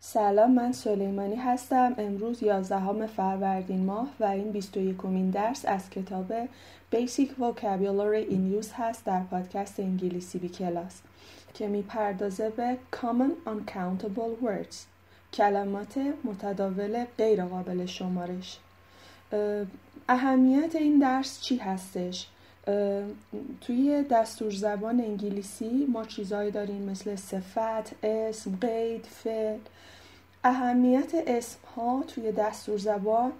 سلام من سلیمانی هستم امروز 11 فروردین ماه و این 21 کمین درس از کتاب Basic Vocabulary in Use هست در پادکست انگلیسی بی کلاس که می‌پردازه به Common Uncountable Words کلمات متداول غیر قابل شمارش اهمیت این درس چی هستش؟ توی دستور زبان انگلیسی ما چیزهایی داریم مثل صفت، اسم، قید، فعل. اهمیت اسم ها توی دستور زبان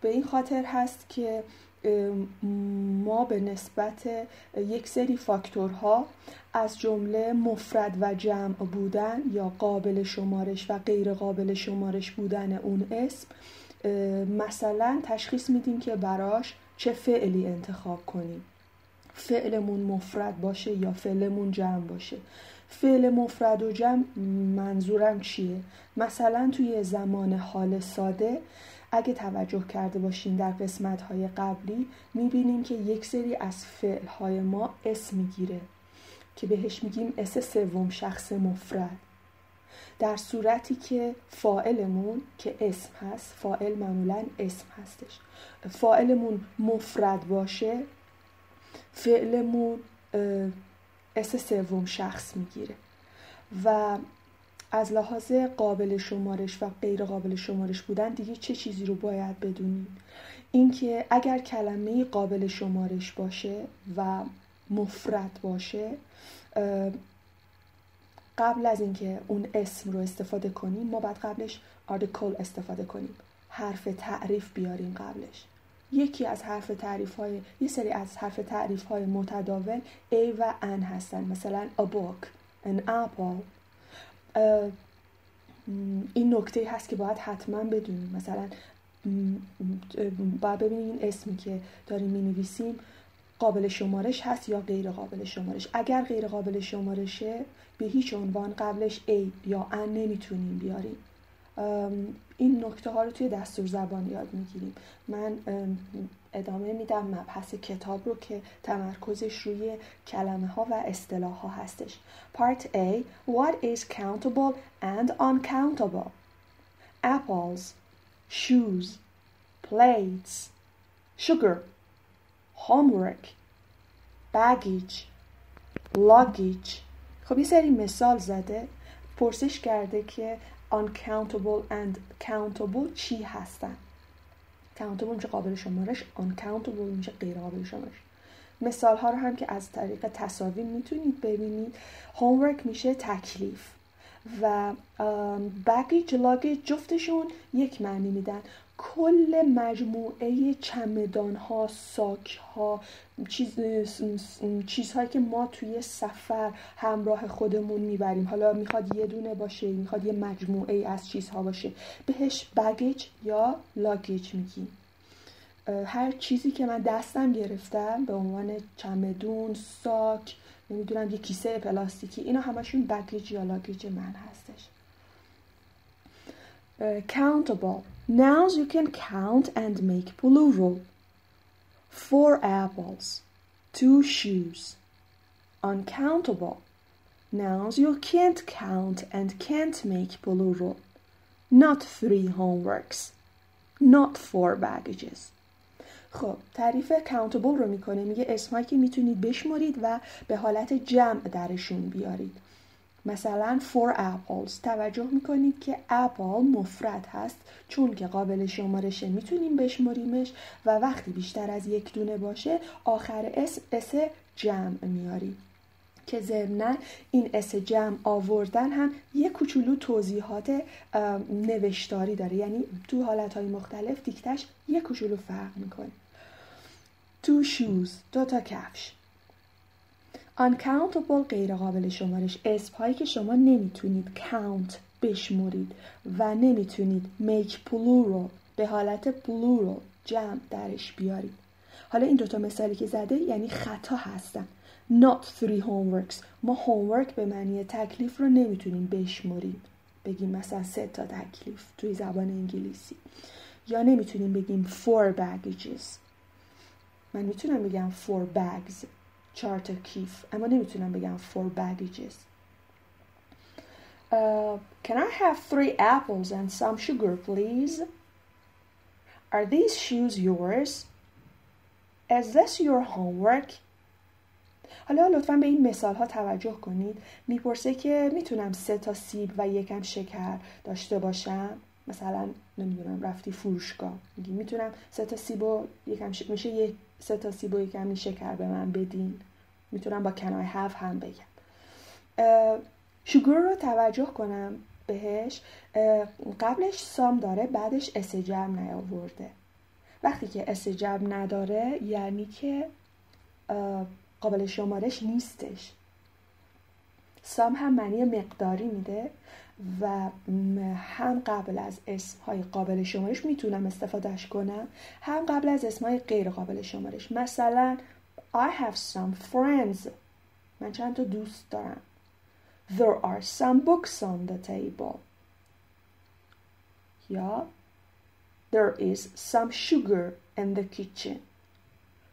به این خاطر هست که ما به نسبت یک سری فاکتورها از جمله مفرد و جمع بودن یا قابل شمارش و غیر قابل شمارش بودن اون اسم مثلا تشخیص میدیم که براش چه فعلی انتخاب کنیم. فعلمون مفرد باشه یا فعلمون جمع باشه. فعل مفرد و جمع منظورم چیه؟ مثلا توی زمان حال ساده اگه توجه کرده باشین در قسمت های قبلی می‌بینیم که یک سری از فعل های ما اسم می‌گیره که بهش میگیم اس سوم شخص مفرد. در صورتی که فائلمون که اسم هست فائل معمولا اسم هستش. فائلمون مفرد باشه فعلمون اس سوم شخص می‌گیره و از لحاظ قابل شمارش و غیر قابل شمارش بودن دیگه چه چیزی رو باید بدونیم؟ اینکه اگر کلمه قابل شمارش باشه و مفرد باشه قبل از اینکه اون اسم رو استفاده کنیم ما باید قبلش آرتیکل استفاده کنیم. حرف تعریف بیاریم قبلش. یکی از حرف تعریف های یه سری از حرف تعریف های متداول A و N هستن. مثلا a book an apple. این نکته هست که باید حتما بدونیم. مثلا باید ببینیم این اسمی که داریم می نویسیم قابل شمارش هست یا غیر قابل شمارش. اگر غیر قابل شمارشه به هیچ عنوان قبلش A یا N نمی‌تونیم بیاریم. این نکته ها رو توی دستور زبان یاد می‌گیریم. من ادامه میدم مبحث کتاب رو که تمرکزش روی کلمه ها و اصطلاح ها هستش. Part A What is countable and uncountable? Apples Shoes Plates Sugar Homework Baggage Luggage. خب یه سری مثال زده. پرسش کرده که uncountable and countable چی هستن؟ countable میشه قابل شمارش uncountable میشه غیر قابل شمارش. مثال ها رو هم که از طریق تصاویر می‌تونید ببینید. homework میشه تکلیف و baggage luggage جفتشون یک معنی میدن. کل مجموعه چمدان ها ساک ها چیز، چیزهایی که ما توی سفر همراه خودمون می‌بریم. حالا می‌خواد یه دونه باشه می‌خواد یه مجموعه از چیزها باشه. بهش baggage یا luggage میگیم. هر چیزی که من دستم گرفتم به عنوان چمدون ساک نمی‌دونم یه کیسه پلاستیکی اینا همشون baggage یا luggage من هستش. countable. Nouns you can count and make plural. Four apples, two shoes. Uncountable. Nouns you can't count and can't make plural. Not three homeworks. Not four baggages. خب تعریف countable رو میکنه میگه اسمهایی که میتونید بشمارید و به حالت جمع درشون بیارید مثلا for apples. توجه می‌کنید که apple مفرد هست چون که قابل شمارشه می‌تونیم بشماریمش و وقتی بیشتر از یک دونه باشه آخر s s جمع میاریم که ضمنا این s جمع آوردن هم یه کوچولو توضیحات نوشتاری داره. یعنی تو حالت مختلف دیکتش یه کوچولو فرق می‌کنه. two shoes دو تا کفش. Uncountable غیر قابل شمارش اسم هایی که شما نمی‌تونید count بشمرید و نمی‌تونید make plural به حالت plural جمع درش بیارید. حالا این دوتا مثالی که زده یعنی خطا هستن. Not three homeworks. ما homework به معنی تکلیف رو نمی‌تونیم بشمریم. بگیم مثلا سه تا تکلیف توی زبان انگلیسی. یا نمی‌تونیم بگیم four baggages. من می‌تونم بگم four bags. چهار تا کیف. اما نمی‌تونم بگم for baggages. Uh, can I have three apples and some sugar please? Are these shoes yours? Is this your homework? حالا لطفا به این مثال ها توجه کنید. می‌پرسه که می‌تونم سه تا سیب و یکم شکر داشته باشم؟ مثلا نمی‌دونم رفتی فروشگاه. میگی می‌تونم سه تا سیب و یکم ش... میشه یه سه تا سیب و یکم شکر به من بدین می‌تونم با کنای هف هم بگم. شوگر رو توجه کنم بهش. قبلش سام داره بعدش اسجم نیاورده. وقتی که اسجم نداره یعنی که قابل شمارش نیستش. سام هم معنی مقداری میده. و هم قبل از اسم های قابل شمارش می‌تونم استفادهش کنم هم قبل از اسم های غیر قابل شمارش. مثلا I have some friends. من چند تا دوست دارم. There are some books on the table. یا There is some sugar in the kitchen.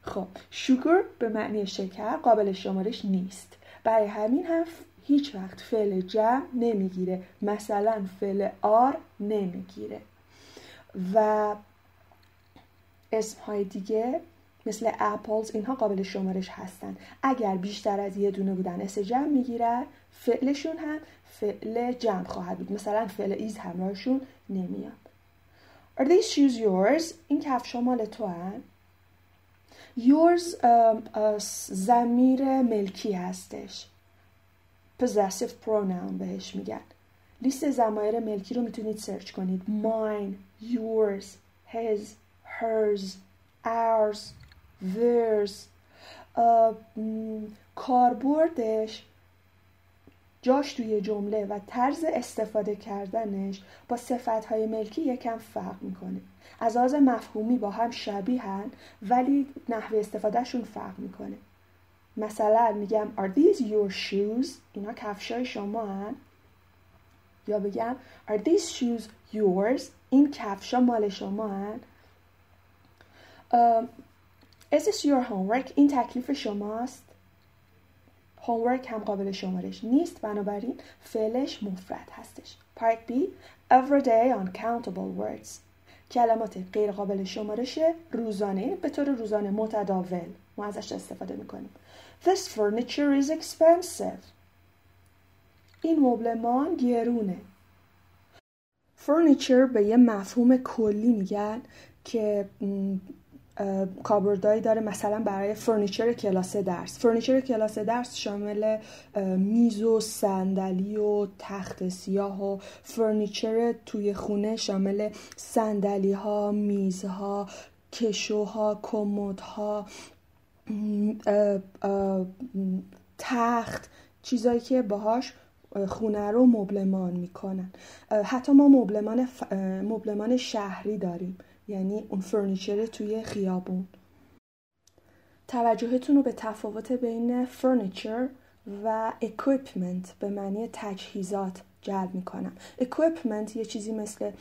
خب شوگر به معنی شکر قابل شمارش نیست. برای همین هم هیچ وقت فعل جمع نمی‌گیره. مثلا فعل آر نمی‌گیره. و اسم های دیگه مثل apples اینها قابل شمارش هستن اگر بیشتر از یه دونه بودن s جمع می‌گیرن فعلشون هم فعل جمع خواهد بود. مثلا فعل is همراهشون نمیاد. Are these shoes yours? این کفش مال تو هن؟ yours ضمیر ملکی هستش. Possessive pronoun بهش میگن. لیست زمایر ملکی رو می‌تونید سرچ کنید. Mine, yours, his, hers, ours, theirs. کاربردش جاش توی جمله و طرز استفاده کردنش با های ملکی یکم فرق می‌کنه. از آز مفهومی با هم شبیهن ولی نحوه استفادهشون فرق می‌کنه. مثلا میگم are these your shoes? اینا کفشای شما هن. یا بگم are these shoes yours? این کفشا مال شما هن. uh, is this your homework? این تکلیف شماست. Homework هم قابل شمارش نیست. بنابراین فعلش مفرد هستش. Part B everyday uncountable words. کلمات غیر قابل شمارش روزانه به طور روزانه متداول. ما ازش استفاده می‌کنیم. This furniture is expensive. این مبلمان گرونه. Furniture به یه مفهوم کلی میگن که کاربردهایی داره مثلا برای furniture کلاس درس. furniture کلاس درس شامل میز و صندلی و تخت سیاه و furniture توی خونه شامل صندلی ها میزها کشوها کمدها تخت چیزایی که باهاش خونه رو مبلمان می‌کنن. حتی ما مبلمان, مبلمان شهری داریم. یعنی اون furniture توی خیابون. توجهتون رو به تفاوت بین furniture و equipment به معنی تجهیزات جلب می‌کنم. equipment یه چیزی مثل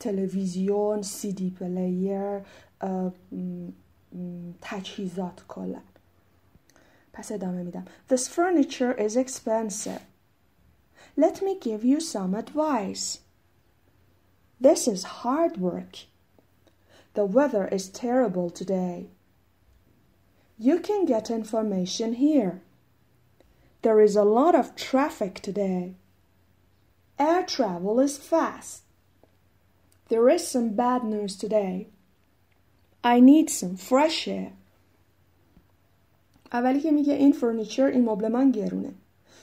تلویزیون سی دی پلیر تجهیزات کلا پس ادامه میدم This furniture is expensive Let me give you some advice This is hard work The weather is terrible today. You can get information here. There is a lot of traffic today. Air travel is fast. There is some bad news today. I need some fresh air. اولی که میگه این فرنیچر این مبل من گرونه.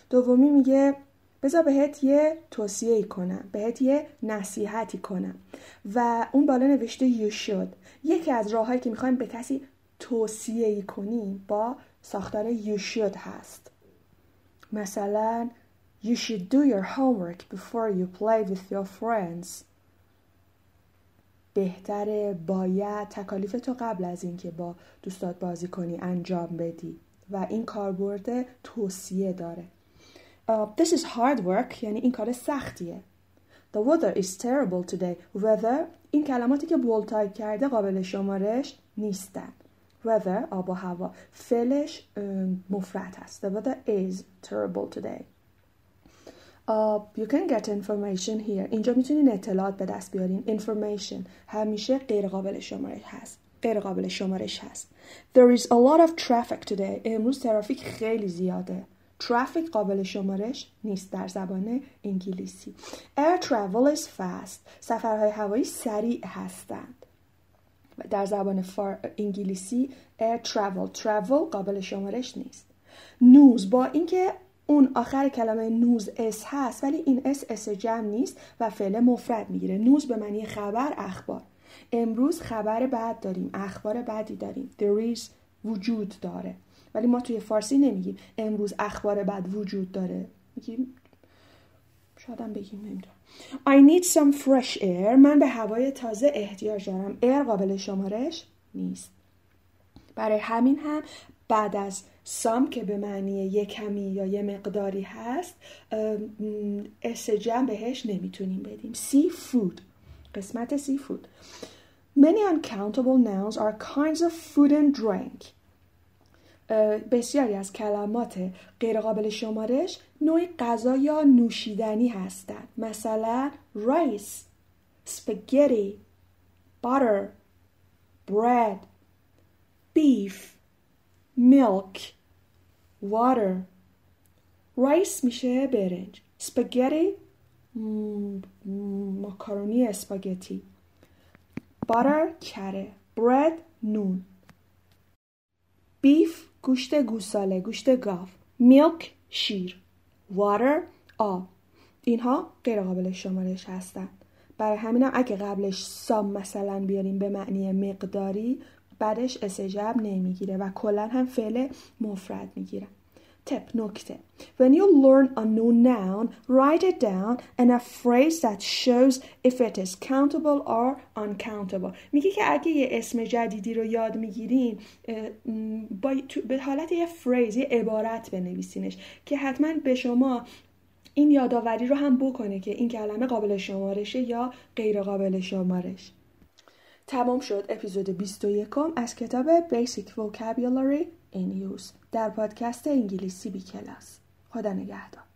دومی میگه بذار بهت یه توصیه ای کنم بهت یه نصیحتی کنم و اون بالا نوشته you should یکی از راههایی که می‌خوایم به کسی توصیه ای کنیم با ساختار you should هست مثلا You should do your homework before you play with your friends بهتره باید تکالیف تو قبل از اینکه با دوستات بازی کنی انجام بدی. و این کاربرد توصیه داره. Uh, this is hard work یعنی این کار سختیه. The weather is terrible today. Weather این کلماتی که بول تایپ کرده قابل شمارش نیستن. Weather آب و هوا. فعلش مفرد هست. The weather is terrible today. You can get information here. اینجا می‌تونین اطلاعات به دست بیارین. Information همیشه غیر قابل شمارش هست. غیر قابل شمارش هست. There is a lot of traffic today. امروز ترافیک خیلی زیاده. Traffic قابل شمارش نیست در زبان انگلیسی. Air travel is fast. سفرهای هوایی سریع هستند. در زبان انگلیسی air travel. Travel قابل شمارش نیست. news با اینکه اون آخر کلمه news s هست ولی این s s جمع نیست و فعل مفرد می‌گیره. news به معنی خبر اخبار. امروز خبر بد داریم اخبار بدی داریم. There is وجود داره. ولی ما توی فارسی نمیگیم. امروز اخبار بد وجود داره. میگیم شایدم بگیم نمی‌دونم. I need some fresh air. من به هوای تازه احتیاج دارم. air قابل شمارش نیست. برای همین هم بعد از سام که به معنی یک کمی یا یه مقداری هست اسجم بهش نمی‌تونیم بدیم. سی فود قسمت سی فود Many uncountable nouns are kinds of food and drink. بسیاری از کلمات غیرقابل شمارش نوع غذا یا نوشیدنی هستند. مثلا rice spaghetti butter bread beef milk. Water. Rice میشه برنج. Spaghetti. ماکارونی اسپاگتی butter کره. Bread نون. Beef گوشت گوساله گوشت گاو. میلک شیر. Water آب. اینها غیر قابل شمارش هستند برای همینم اگه قبلش سام مثلا بیاریم به معنی مقداری بعدش اسجب نمی‌گیره و کلا هم فعل مفرد می‌گیره. Tip نکته. When you learn a new noun, write it down and a phrase that shows if it is countable or uncountable. میگه که اگه یه اسم جدیدی رو یاد می‌گیرین با به حالت یه فریز یه عبارت بنویسینش که حتما به شما این یادآوری رو هم بکنه که این کلمه قابل شمارشه یا غیر قابل شمارش. تمام شد. اپیزود 21 از کتاب Basic Vocabulary in Use در پادکست انگلیسی بی کلاس خدا نگهدار.